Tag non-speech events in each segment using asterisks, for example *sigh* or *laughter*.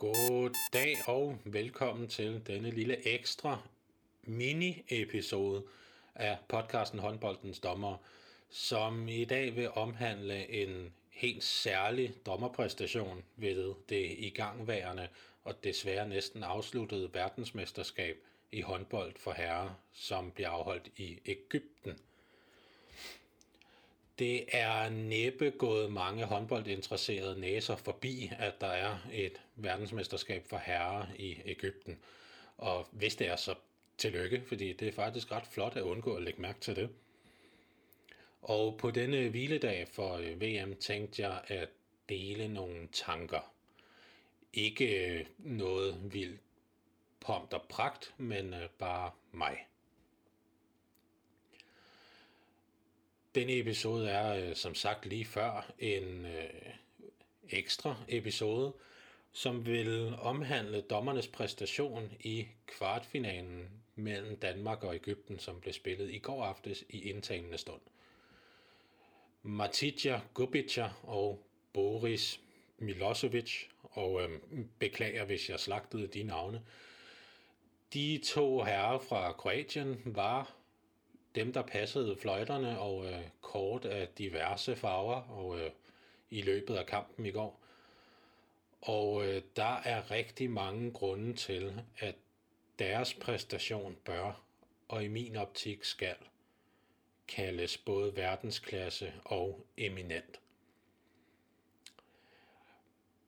God dag og velkommen til denne lille ekstra mini-episode af podcasten Håndboldens Dommer, som i dag vil omhandle en helt særlig dommerpræstation ved det igangværende og desværre næsten afsluttede verdensmesterskab i håndbold for herrer, som bliver afholdt i Ægypten. Det er næppe gået mange håndboldinteresserede næser forbi, at der er et verdensmesterskab for herrer i Ægypten. Og hvis det er, så tillykke, fordi det er faktisk ret flot at undgå at lægge mærke til det. Og på denne hviledag for øh, VM tænkte jeg at dele nogle tanker. Ikke øh, noget vildt pomp og pragt, men øh, bare mig. Denne episode er øh, som sagt lige før en øh, ekstra episode, som vil omhandle dommernes præstation i kvartfinalen mellem Danmark og Ægypten, som blev spillet i går aftes i indtagende stund. Matidja Gubica og Boris Milosevic, og øh, beklager, hvis jeg slagtede de navne. De to herrer fra Kroatien var dem, der passede fløjterne og øh, kort af diverse farver og øh, i løbet af kampen i går. Og øh, der er rigtig mange grunde til, at deres præstation bør, og i min optik skal, kaldes både verdensklasse og eminent.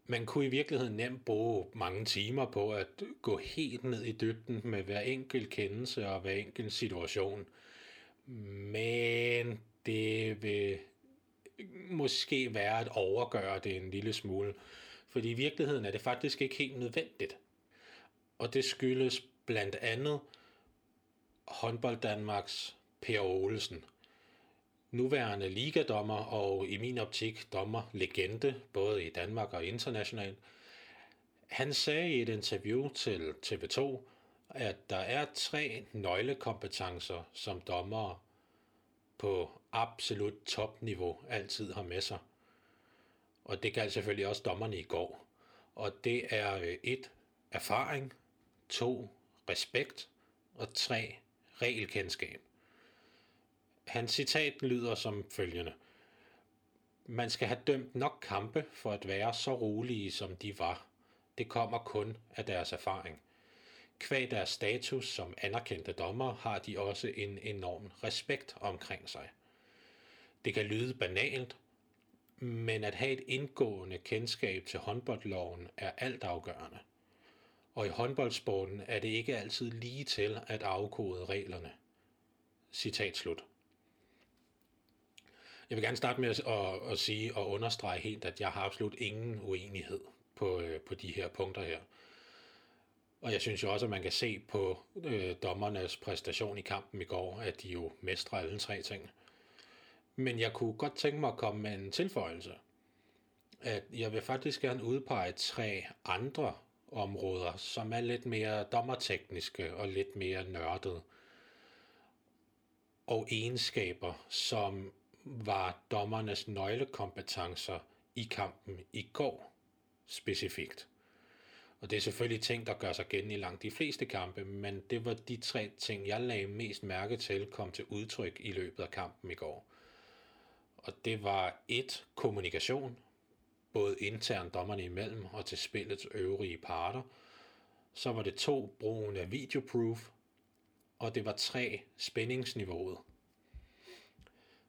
Man kunne i virkeligheden nemt bruge mange timer på at gå helt ned i dybden med hver enkelt kendelse og hver enkelt situation. Men det vil måske være at overgøre det en lille smule. Fordi i virkeligheden er det faktisk ikke helt nødvendigt. Og det skyldes blandt andet håndbold Danmarks Per Olsen, nuværende ligadommer og i min optik dommer legende, både i Danmark og internationalt. Han sagde i et interview til TV2, at der er tre nøglekompetencer, som dommere på absolut topniveau altid har med sig. Og det galt selvfølgelig også dommerne i går. Og det er øh, et erfaring, to respekt og tre regelkendskab. Hans citat lyder som følgende. Man skal have dømt nok kampe for at være så rolige, som de var. Det kommer kun af deres erfaring. Kvæg deres status som anerkendte dommer har de også en enorm respekt omkring sig. Det kan lyde banalt, men at have et indgående kendskab til håndboldloven er altafgørende. Og i håndboldsporten er det ikke altid lige til at afkode reglerne. Citat slut. Jeg vil gerne starte med at, at, at sige og understrege helt, at jeg har absolut ingen uenighed på, øh, på de her punkter her. Og jeg synes jo også, at man kan se på øh, dommernes præstation i kampen i går, at de jo mestrer alle tre ting. Men jeg kunne godt tænke mig at komme med en tilføjelse. At jeg vil faktisk gerne udpege tre andre områder, som er lidt mere dommertekniske og lidt mere nørdede. Og egenskaber, som var dommernes nøglekompetencer i kampen i går specifikt. Og det er selvfølgelig ting, der gør sig gen i langt de fleste kampe, men det var de tre ting, jeg lagde mest mærke til, kom til udtryk i løbet af kampen i går. Og det var et kommunikation, både internt dommerne imellem og til spillets øvrige parter. Så var det to brugen af videoproof, og det var tre spændingsniveauet.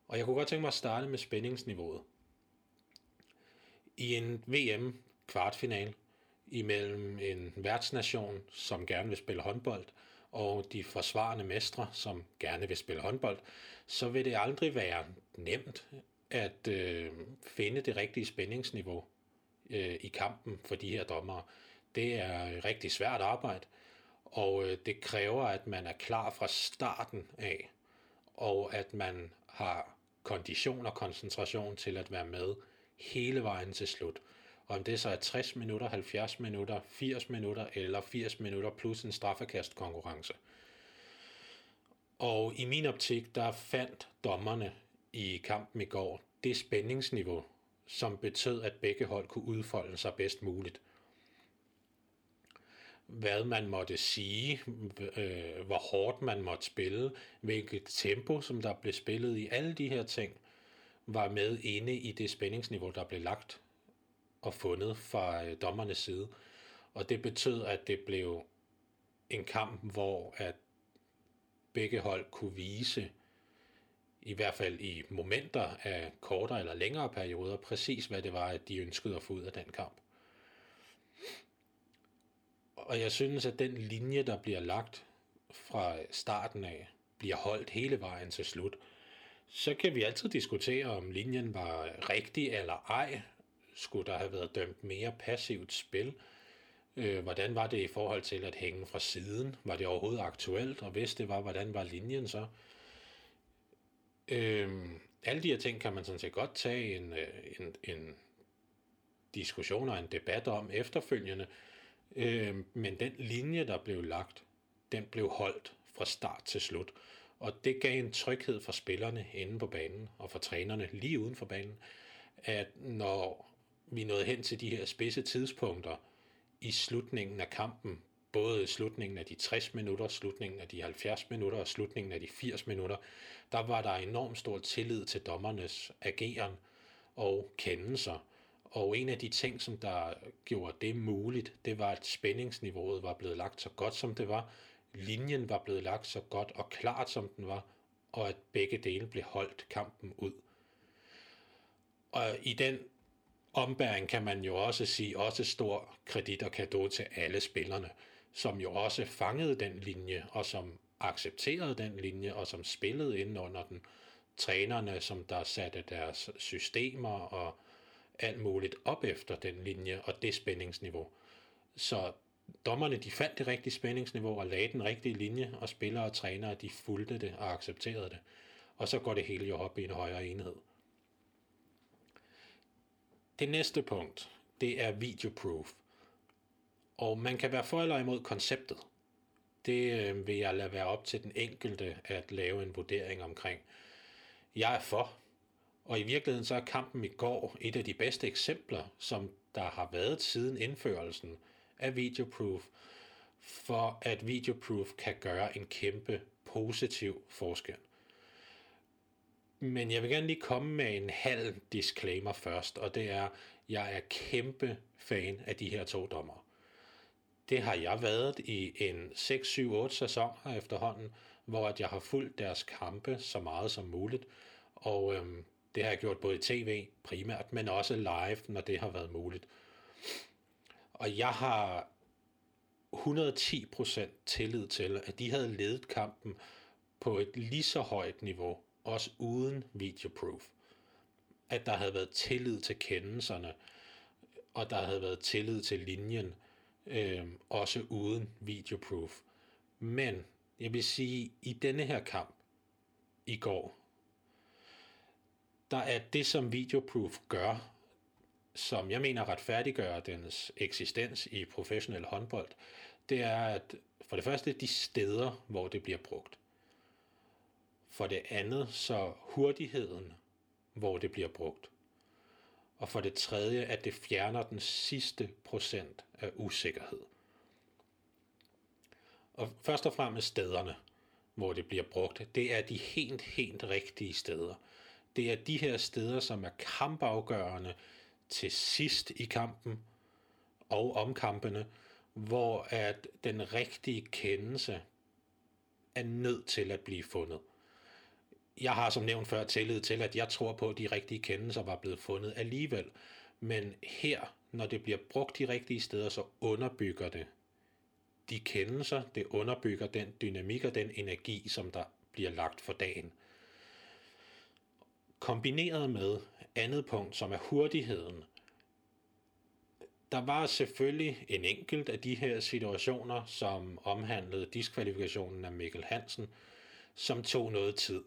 Og jeg kunne godt tænke mig at starte med spændingsniveauet. I en VM kvartfinal imellem en værtsnation, som gerne vil spille håndbold, og de forsvarende mestre, som gerne vil spille håndbold, så vil det aldrig være nemt at øh, finde det rigtige spændingsniveau øh, i kampen for de her dommere. Det er rigtig svært arbejde, og øh, det kræver, at man er klar fra starten af, og at man har kondition og koncentration til at være med hele vejen til slut. Og om det så er 60 minutter, 70 minutter, 80 minutter eller 80 minutter plus en straffekastkonkurrence. Og i min optik, der fandt dommerne i kampen i går det spændingsniveau, som betød, at begge hold kunne udfolde sig bedst muligt. hvad man måtte sige, øh, hvor hårdt man måtte spille, hvilket tempo, som der blev spillet i, alle de her ting, var med inde i det spændingsniveau, der blev lagt og fundet fra øh, dommernes side. Og det betød, at det blev en kamp, hvor at begge hold kunne vise, i hvert fald i momenter af kortere eller længere perioder, præcis hvad det var, at de ønskede at få ud af den kamp. Og jeg synes, at den linje, der bliver lagt fra starten af, bliver holdt hele vejen til slut. Så kan vi altid diskutere, om linjen var rigtig eller ej. Skulle der have været dømt mere passivt spil? Øh, hvordan var det i forhold til at hænge fra siden? Var det overhovedet aktuelt? Og hvis det var, hvordan var linjen så? Øh, alle de her ting kan man sådan set godt tage en, øh, en, en diskussion og en debat om efterfølgende. Øh, men den linje, der blev lagt, den blev holdt fra start til slut. Og det gav en tryghed for spillerne inde på banen og for trænerne lige uden for banen, at når vi nåede hen til de her spidse tidspunkter i slutningen af kampen, både slutningen af de 60 minutter, slutningen af de 70 minutter og slutningen af de 80 minutter, der var der enormt stor tillid til dommernes ageren og kendelser. Og en af de ting, som der gjorde det muligt, det var, at spændingsniveauet var blevet lagt så godt, som det var. Linjen var blevet lagt så godt og klart, som den var, og at begge dele blev holdt kampen ud. Og i den ombæring kan man jo også sige også stor kredit og kado til alle spillerne, som jo også fangede den linje, og som accepterede den linje, og som spillede ind under den. Trænerne, som der satte deres systemer og alt muligt op efter den linje og det spændingsniveau. Så dommerne de fandt det rigtige spændingsniveau og lagde den rigtige linje, og spillere og trænere de fulgte det og accepterede det. Og så går det hele jo op i en højere enhed. Det næste punkt, det er videoproof. Og man kan være for eller imod konceptet. Det øh, vil jeg lade være op til den enkelte at lave en vurdering omkring. Jeg er for, og i virkeligheden så er kampen i går et af de bedste eksempler, som der har været siden indførelsen af videoproof, for at videoproof kan gøre en kæmpe positiv forskel. Men jeg vil gerne lige komme med en halv disclaimer først, og det er, jeg er kæmpe fan af de her to dommer. Det har jeg været i en 6, 7, 8 sæsoner efterhånden, hvor at jeg har fulgt deres kampe så meget som muligt, og øhm, det har jeg gjort både i tv primært, men også live, når det har været muligt. Og jeg har 110% tillid til, at de havde ledet kampen på et lige så højt niveau, også uden videoproof. At der havde været tillid til kendelserne, og der havde været tillid til linjen, øh, også uden videoproof. Men jeg vil sige, i denne her kamp i går, der er det, som videoproof gør, som jeg mener retfærdiggør dens eksistens i professionel håndbold, det er, at for det første de steder, hvor det bliver brugt. For det andet så hurtigheden, hvor det bliver brugt. Og for det tredje, at det fjerner den sidste procent af usikkerhed. Og først og fremmest stederne, hvor det bliver brugt, det er de helt, helt rigtige steder – det er de her steder, som er kampafgørende til sidst i kampen og om kampene, hvor at den rigtige kendelse er nødt til at blive fundet. Jeg har som nævnt før tillid til, at jeg tror på, at de rigtige kendelser var blevet fundet alligevel. Men her, når det bliver brugt de rigtige steder, så underbygger det de kendelser, det underbygger den dynamik og den energi, som der bliver lagt for dagen kombineret med andet punkt, som er hurtigheden. Der var selvfølgelig en enkelt af de her situationer, som omhandlede diskvalifikationen af Mikkel Hansen, som tog noget tid.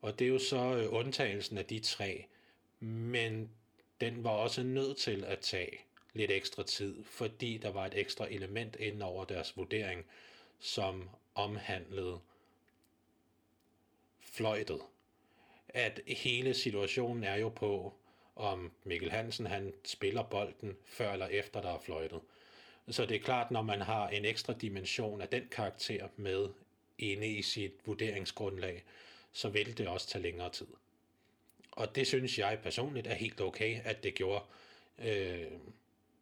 Og det er jo så øh, undtagelsen af de tre. Men den var også nødt til at tage lidt ekstra tid, fordi der var et ekstra element inden over deres vurdering, som omhandlede fløjtet at hele situationen er jo på, om Mikkel Hansen han spiller bolden før eller efter der er fløjtet. Så det er klart, når man har en ekstra dimension af den karakter med inde i sit vurderingsgrundlag, så vil det også tage længere tid. Og det synes jeg personligt er helt okay, at det gjorde. Øh,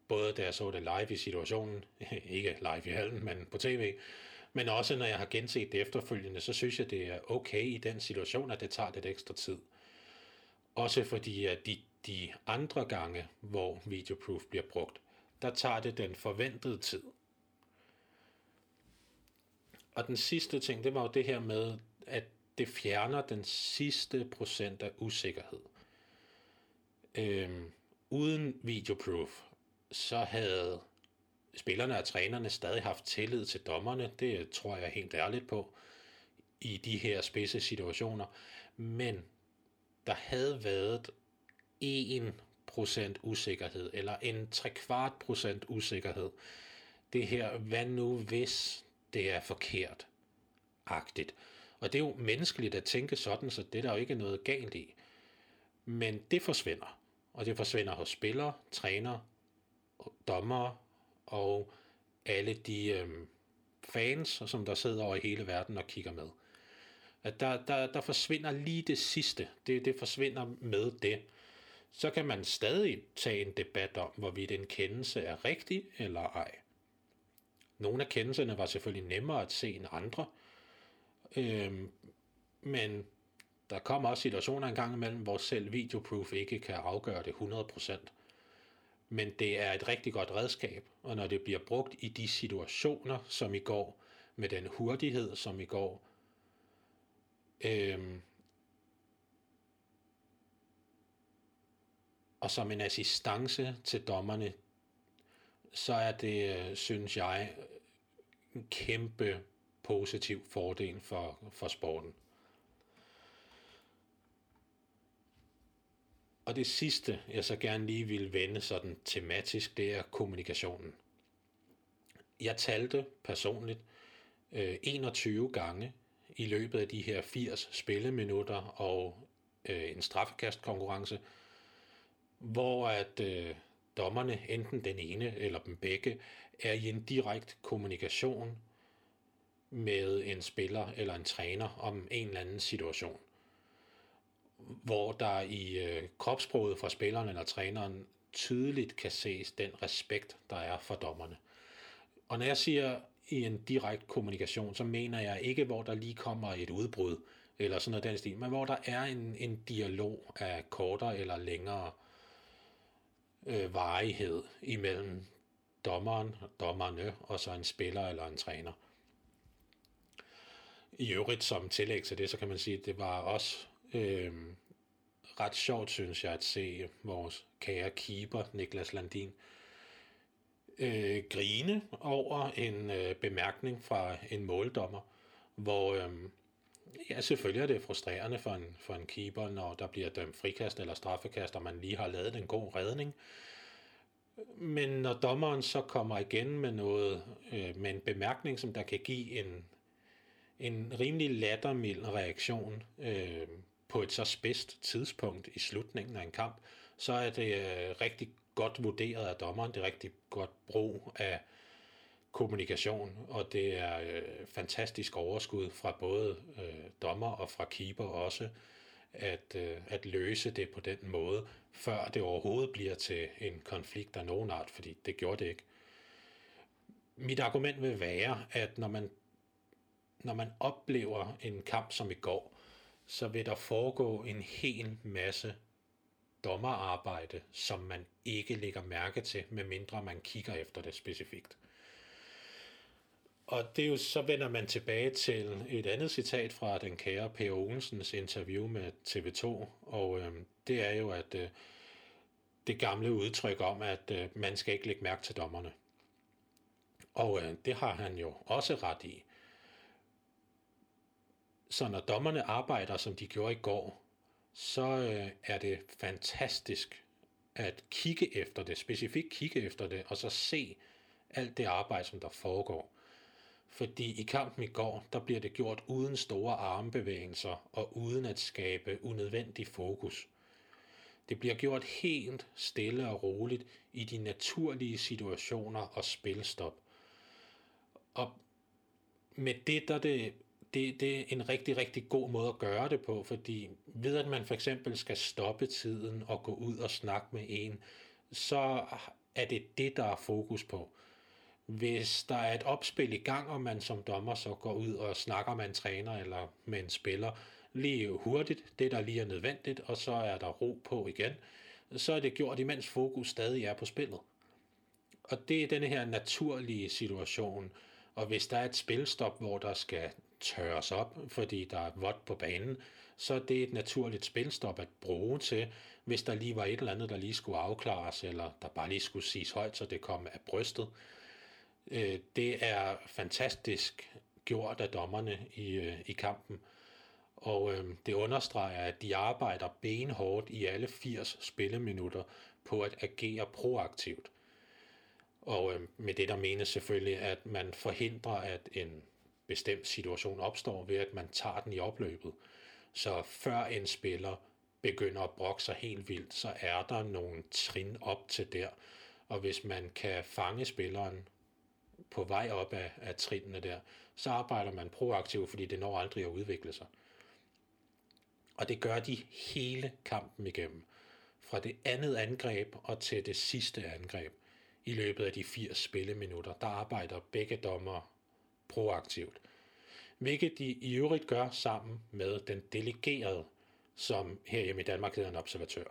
både da jeg så det live i situationen, *laughs* ikke live i hallen, men på tv, men også når jeg har genset det efterfølgende, så synes jeg, det er okay i den situation, at det tager lidt ekstra tid. Også fordi, at de, de andre gange, hvor videoproof bliver brugt, der tager det den forventede tid. Og den sidste ting, det var jo det her med, at det fjerner den sidste procent af usikkerhed. Øhm, uden videoproof, så havde spillerne og trænerne stadig haft tillid til dommerne. Det tror jeg helt ærligt på i de her spidse situationer. Men der havde været 1% usikkerhed, eller en 3 kvart procent usikkerhed. Det her, hvad nu hvis det er forkert? Agtigt. Og det er jo menneskeligt at tænke sådan, så det er der jo ikke noget galt i. Men det forsvinder. Og det forsvinder hos spillere, trænere, dommere og alle de øh, fans, som der sidder over i hele verden og kigger med. At der, der, der forsvinder lige det sidste. Det, det forsvinder med det. Så kan man stadig tage en debat om, hvorvidt en kendelse er rigtig eller ej. Nogle af kendelserne var selvfølgelig nemmere at se end andre, øhm, men der kommer også situationer engang imellem, hvor selv videoproof ikke kan afgøre det 100%. Men det er et rigtig godt redskab, og når det bliver brugt i de situationer, som i går, med den hurtighed, som i går, øhm, og som en assistance til dommerne, så er det, øh, synes jeg, en kæmpe positiv fordel for, for sporten. Og det sidste, jeg så gerne lige vil vende sådan tematisk, det er kommunikationen. Jeg talte personligt øh, 21 gange i løbet af de her 80 spilleminutter og øh, en straffekastkonkurrence, hvor at øh, dommerne, enten den ene eller dem begge, er i en direkte kommunikation med en spiller eller en træner om en eller anden situation hvor der i øh, kropsproget fra spilleren eller træneren tydeligt kan ses den respekt, der er for dommerne. Og når jeg siger i en direkte kommunikation, så mener jeg ikke, hvor der lige kommer et udbrud, eller sådan noget den stil, men hvor der er en, en dialog af kortere eller længere øh, varighed imellem dommeren, dommerne og så en spiller eller en træner. I øvrigt som tillæg til det, så kan man sige, at det var også øh, ret sjovt, synes jeg, at se vores kære keeper, Niklas Landin, øh, grine over en øh, bemærkning fra en måldommer, hvor øh, ja, selvfølgelig er det frustrerende for en, for en keeper, når der bliver dømt frikast eller straffekast, og man lige har lavet en god redning. Men når dommeren så kommer igen med noget, øh, med en bemærkning, som der kan give en, en rimelig lattermild reaktion øh, på et så spidst tidspunkt i slutningen af en kamp, så er det øh, rigtig godt vurderet af dommeren. Det er rigtig godt brug af kommunikation, og det er øh, fantastisk overskud fra både øh, dommer og fra keeper også, at, øh, at løse det på den måde, før det overhovedet bliver til en konflikt af nogen art, fordi det gjorde det ikke. Mit argument vil være, at når man, når man oplever en kamp som i går, så vil der foregå en hel masse dommerarbejde, som man ikke lægger mærke til, medmindre man kigger efter det specifikt. Og det er jo, så vender man tilbage til et andet citat fra den kære Per Olsens interview med TV2, og øh, det er jo, at øh, det gamle udtryk om, at øh, man skal ikke lægge mærke til dommerne. Og øh, det har han jo også ret i. Så når dommerne arbejder, som de gjorde i går, så øh, er det fantastisk at kigge efter det, specifikt kigge efter det, og så se alt det arbejde, som der foregår. Fordi i kampen i går, der bliver det gjort uden store armbevægelser og uden at skabe unødvendig fokus. Det bliver gjort helt stille og roligt i de naturlige situationer og spilstop. Og med det, der det, det, det er en rigtig, rigtig god måde at gøre det på, fordi ved at man for eksempel skal stoppe tiden og gå ud og snakke med en, så er det det, der er fokus på. Hvis der er et opspil i gang, og man som dommer så går ud og snakker med en træner eller med en spiller lige hurtigt, det der lige er nødvendigt, og så er der ro på igen, så er det gjort, imens fokus stadig er på spillet. Og det er denne her naturlige situation, og hvis der er et spilstop, hvor der skal tørres op, fordi der er vådt på banen, så det er det et naturligt spilstop at bruge til, hvis der lige var et eller andet, der lige skulle afklares, eller der bare lige skulle siges højt, så det kom af brystet. Øh, det er fantastisk gjort af dommerne i, øh, i kampen, og øh, det understreger, at de arbejder benhårdt i alle 80 spilleminutter på at agere proaktivt. Og øh, med det der menes selvfølgelig, at man forhindrer, at en bestemt situation opstår ved, at man tager den i opløbet. Så før en spiller begynder at brokke sig helt vildt, så er der nogle trin op til der. Og hvis man kan fange spilleren på vej op af, af trinene der, så arbejder man proaktivt, fordi det når aldrig at udvikle sig. Og det gør de hele kampen igennem. Fra det andet angreb og til det sidste angreb. I løbet af de 80 spilleminutter, der arbejder begge dommer proaktivt. Hvilket de i øvrigt gør sammen med den delegerede, som herhjemme i Danmark hedder en observatør.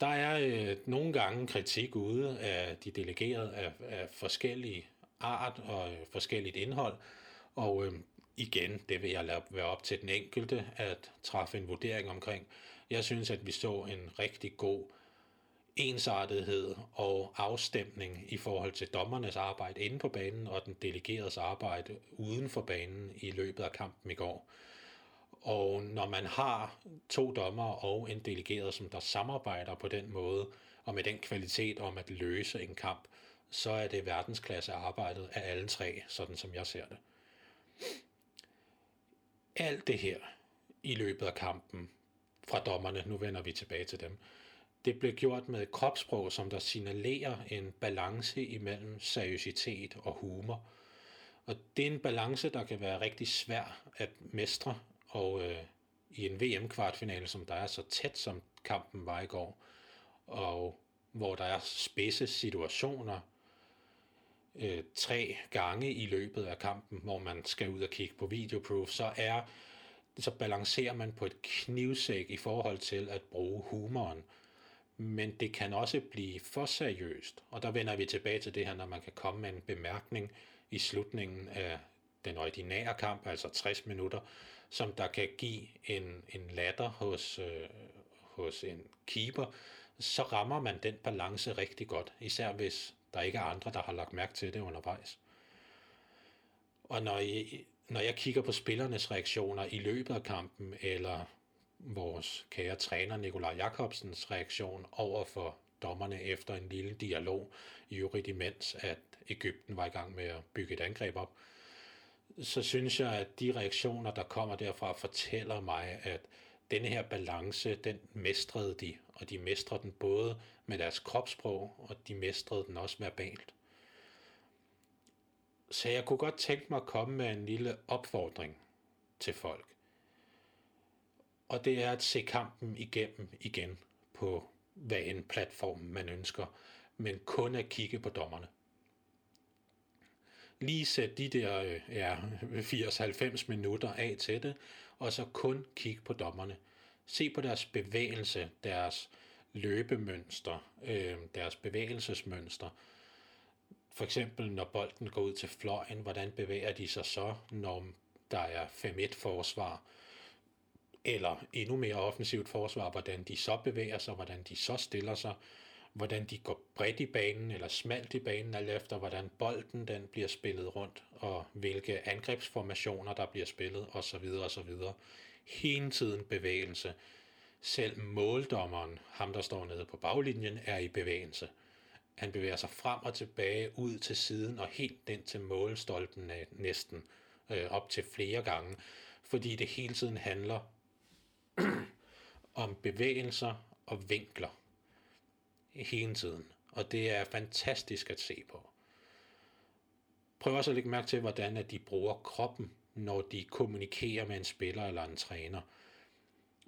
Der er øh, nogle gange kritik ude af de delegerede af, af forskellige art og øh, forskelligt indhold, og øh, igen, det vil jeg lade være op til den enkelte at træffe en vurdering omkring. Jeg synes, at vi så en rigtig god ensartethed og afstemning i forhold til dommernes arbejde inde på banen og den delegeredes arbejde uden for banen i løbet af kampen i går. Og når man har to dommer og en delegeret, som der samarbejder på den måde og med den kvalitet om at løse en kamp, så er det verdensklasse arbejdet af alle tre, sådan som jeg ser det. Alt det her i løbet af kampen fra dommerne, nu vender vi tilbage til dem, det blev gjort med et kropssprog, som der signalerer en balance imellem seriøsitet og humor. Og det er en balance, der kan være rigtig svær at mestre, og øh, i en VM-kvartfinale, som der er så tæt, som kampen var i går, og hvor der er spidse situationer øh, tre gange i løbet af kampen, hvor man skal ud og kigge på videoproof, så er så balancerer man på et knivsæk i forhold til at bruge humoren men det kan også blive for seriøst. Og der vender vi tilbage til det her, når man kan komme med en bemærkning i slutningen af den ordinære kamp, altså 60 minutter, som der kan give en, en latter hos, øh, hos en keeper, så rammer man den balance rigtig godt, især hvis der ikke er andre, der har lagt mærke til det undervejs. Og når, I, når jeg kigger på spillernes reaktioner i løbet af kampen, eller vores kære træner Nikolaj Jakobsens reaktion over for dommerne efter en lille dialog, i øvrigt imens at Ægypten var i gang med at bygge et angreb op, så synes jeg, at de reaktioner, der kommer derfra, fortæller mig, at denne her balance, den mestrede de, og de mestrede den både med deres kropssprog, og de mestrede den også verbalt. Så jeg kunne godt tænke mig at komme med en lille opfordring til folk og det er at se kampen igennem igen på hvad en platform man ønsker, men kun at kigge på dommerne. Lige sæt de der øh, ja, 80-90 minutter af til det, og så kun kigge på dommerne. Se på deres bevægelse, deres løbemønster, øh, deres bevægelsesmønster. For eksempel når bolden går ud til fløjen, hvordan bevæger de sig så, når der er 5-1 forsvar? Eller endnu mere offensivt forsvar, hvordan de så bevæger sig, hvordan de så stiller sig, hvordan de går bredt i banen eller smalt i banen, alt efter hvordan bolden den bliver spillet rundt, og hvilke angrebsformationer der bliver spillet, osv. osv. Hele tiden bevægelse. Selv måldommeren, ham der står nede på baglinjen, er i bevægelse. Han bevæger sig frem og tilbage, ud til siden og helt den til målstolpen næsten, øh, op til flere gange, fordi det hele tiden handler om bevægelser og vinkler hele tiden. Og det er fantastisk at se på. Prøv også at lægge mærke til, hvordan at de bruger kroppen, når de kommunikerer med en spiller eller en træner.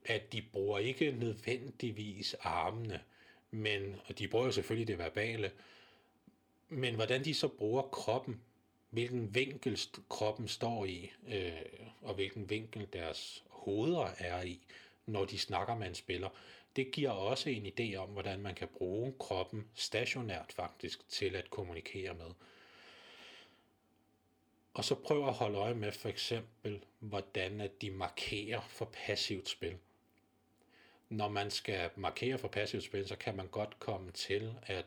At de bruger ikke nødvendigvis armene, men, og de bruger jo selvfølgelig det verbale, men hvordan de så bruger kroppen, hvilken vinkel kroppen står i, øh, og hvilken vinkel deres hoveder er i, når de snakker med en spiller, det giver også en idé om, hvordan man kan bruge kroppen stationært faktisk til at kommunikere med. Og så prøv at holde øje med for eksempel, hvordan at de markerer for passivt spil. Når man skal markere for passivt spil, så kan man godt komme til at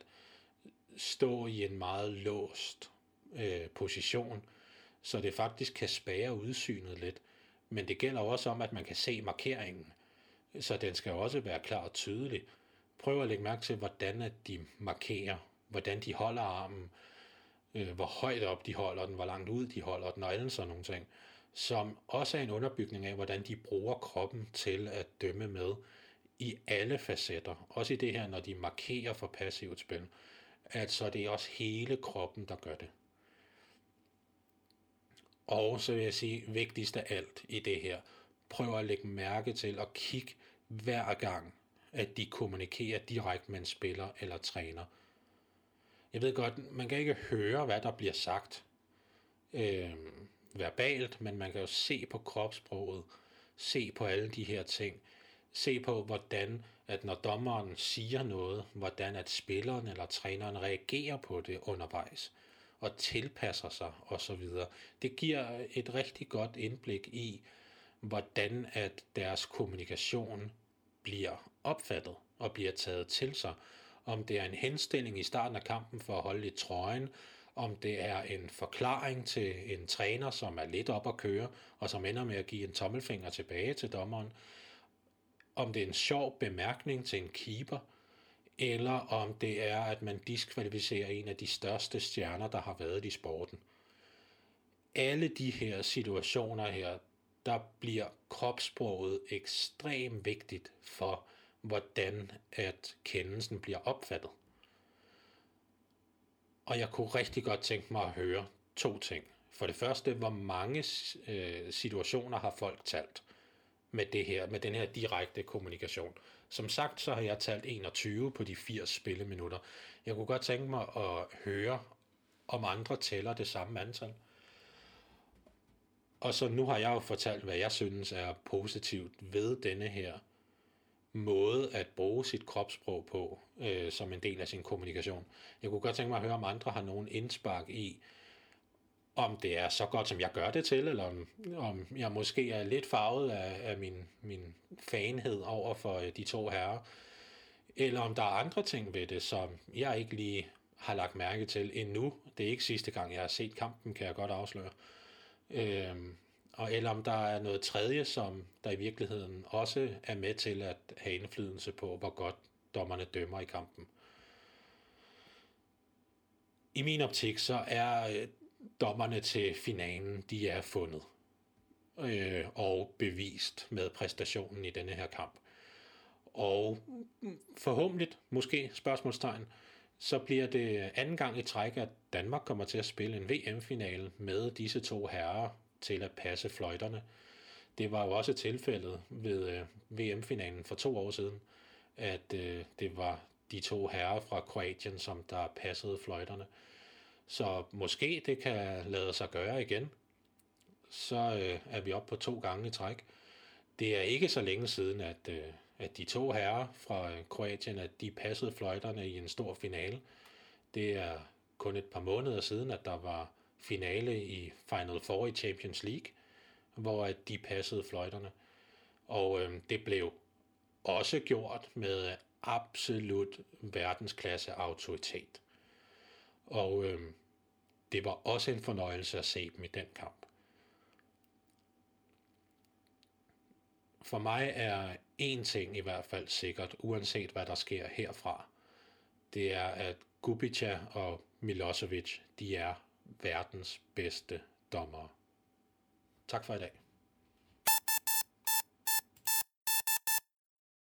stå i en meget låst øh, position, så det faktisk kan spære udsynet lidt. Men det gælder også om, at man kan se markeringen, så den skal også være klar og tydelig. Prøv at lægge mærke til, hvordan at de markerer, hvordan de holder armen, øh, hvor højt op de holder den, hvor langt ud de holder den, og alle sådan nogle ting, som også er en underbygning af, hvordan de bruger kroppen til at dømme med i alle facetter. Også i det her, når de markerer for passivt spil. Altså det er også hele kroppen, der gør det. Og så vil jeg sige, vigtigst af alt i det her, prøv at lægge mærke til og kigge hver gang, at de kommunikerer direkte med en spiller eller træner. Jeg ved godt, man kan ikke høre, hvad der bliver sagt øh, verbalt, men man kan jo se på kropssproget, se på alle de her ting, se på, hvordan at når dommeren siger noget, hvordan at spilleren eller træneren reagerer på det undervejs og tilpasser sig osv. Det giver et rigtig godt indblik i, hvordan at deres kommunikation bliver opfattet og bliver taget til sig. Om det er en henstilling i starten af kampen for at holde i trøjen, om det er en forklaring til en træner, som er lidt op at køre, og som ender med at give en tommelfinger tilbage til dommeren, om det er en sjov bemærkning til en keeper, eller om det er, at man diskvalificerer en af de største stjerner, der har været i sporten. Alle de her situationer her, der bliver kropssproget ekstremt vigtigt for, hvordan at kendelsen bliver opfattet. Og jeg kunne rigtig godt tænke mig at høre to ting. For det første, hvor mange øh, situationer har folk talt med det her, med den her direkte kommunikation. Som sagt, så har jeg talt 21 på de 80 spilleminutter. Jeg kunne godt tænke mig at høre, om andre tæller det samme antal. Og så nu har jeg jo fortalt, hvad jeg synes er positivt ved denne her måde at bruge sit kropssprog på, øh, som en del af sin kommunikation. Jeg kunne godt tænke mig at høre, om andre har nogen indspark i, om det er så godt, som jeg gør det til, eller om, om jeg måske er lidt farvet af, af min, min fanhed over for øh, de to herrer, eller om der er andre ting ved det, som jeg ikke lige har lagt mærke til endnu. Det er ikke sidste gang, jeg har set kampen, kan jeg godt afsløre. Øhm, og eller om der er noget tredje, som der i virkeligheden også er med til at have indflydelse på, hvor godt dommerne dømmer i kampen. I min optik, så er øh, dommerne til finalen, de er fundet øh, og bevist med præstationen i denne her kamp. Og forhåbentlig, måske spørgsmålstegn, så bliver det anden gang i træk, at Danmark kommer til at spille en VM-finale med disse to herrer til at passe fløjterne. Det var jo også tilfældet ved øh, VM-finalen for to år siden, at øh, det var de to herrer fra Kroatien, som der passede fløjterne. Så måske det kan lade sig gøre igen. Så øh, er vi oppe på to gange i træk. Det er ikke så længe siden, at, øh, at de to herrer fra øh, Kroatien, at de passede fløjterne i en stor finale. Det er kun et par måneder siden, at der var finale i Final Four i Champions League, hvor at de passede fløjterne. Og øh, det blev også gjort med absolut verdensklasse autoritet. Og øh, det var også en fornøjelse at se dem i den kamp. For mig er én ting i hvert fald sikkert, uanset hvad der sker herfra. Det er, at Gubica og Milosevic, de er verdens bedste dommere. Tak for i dag.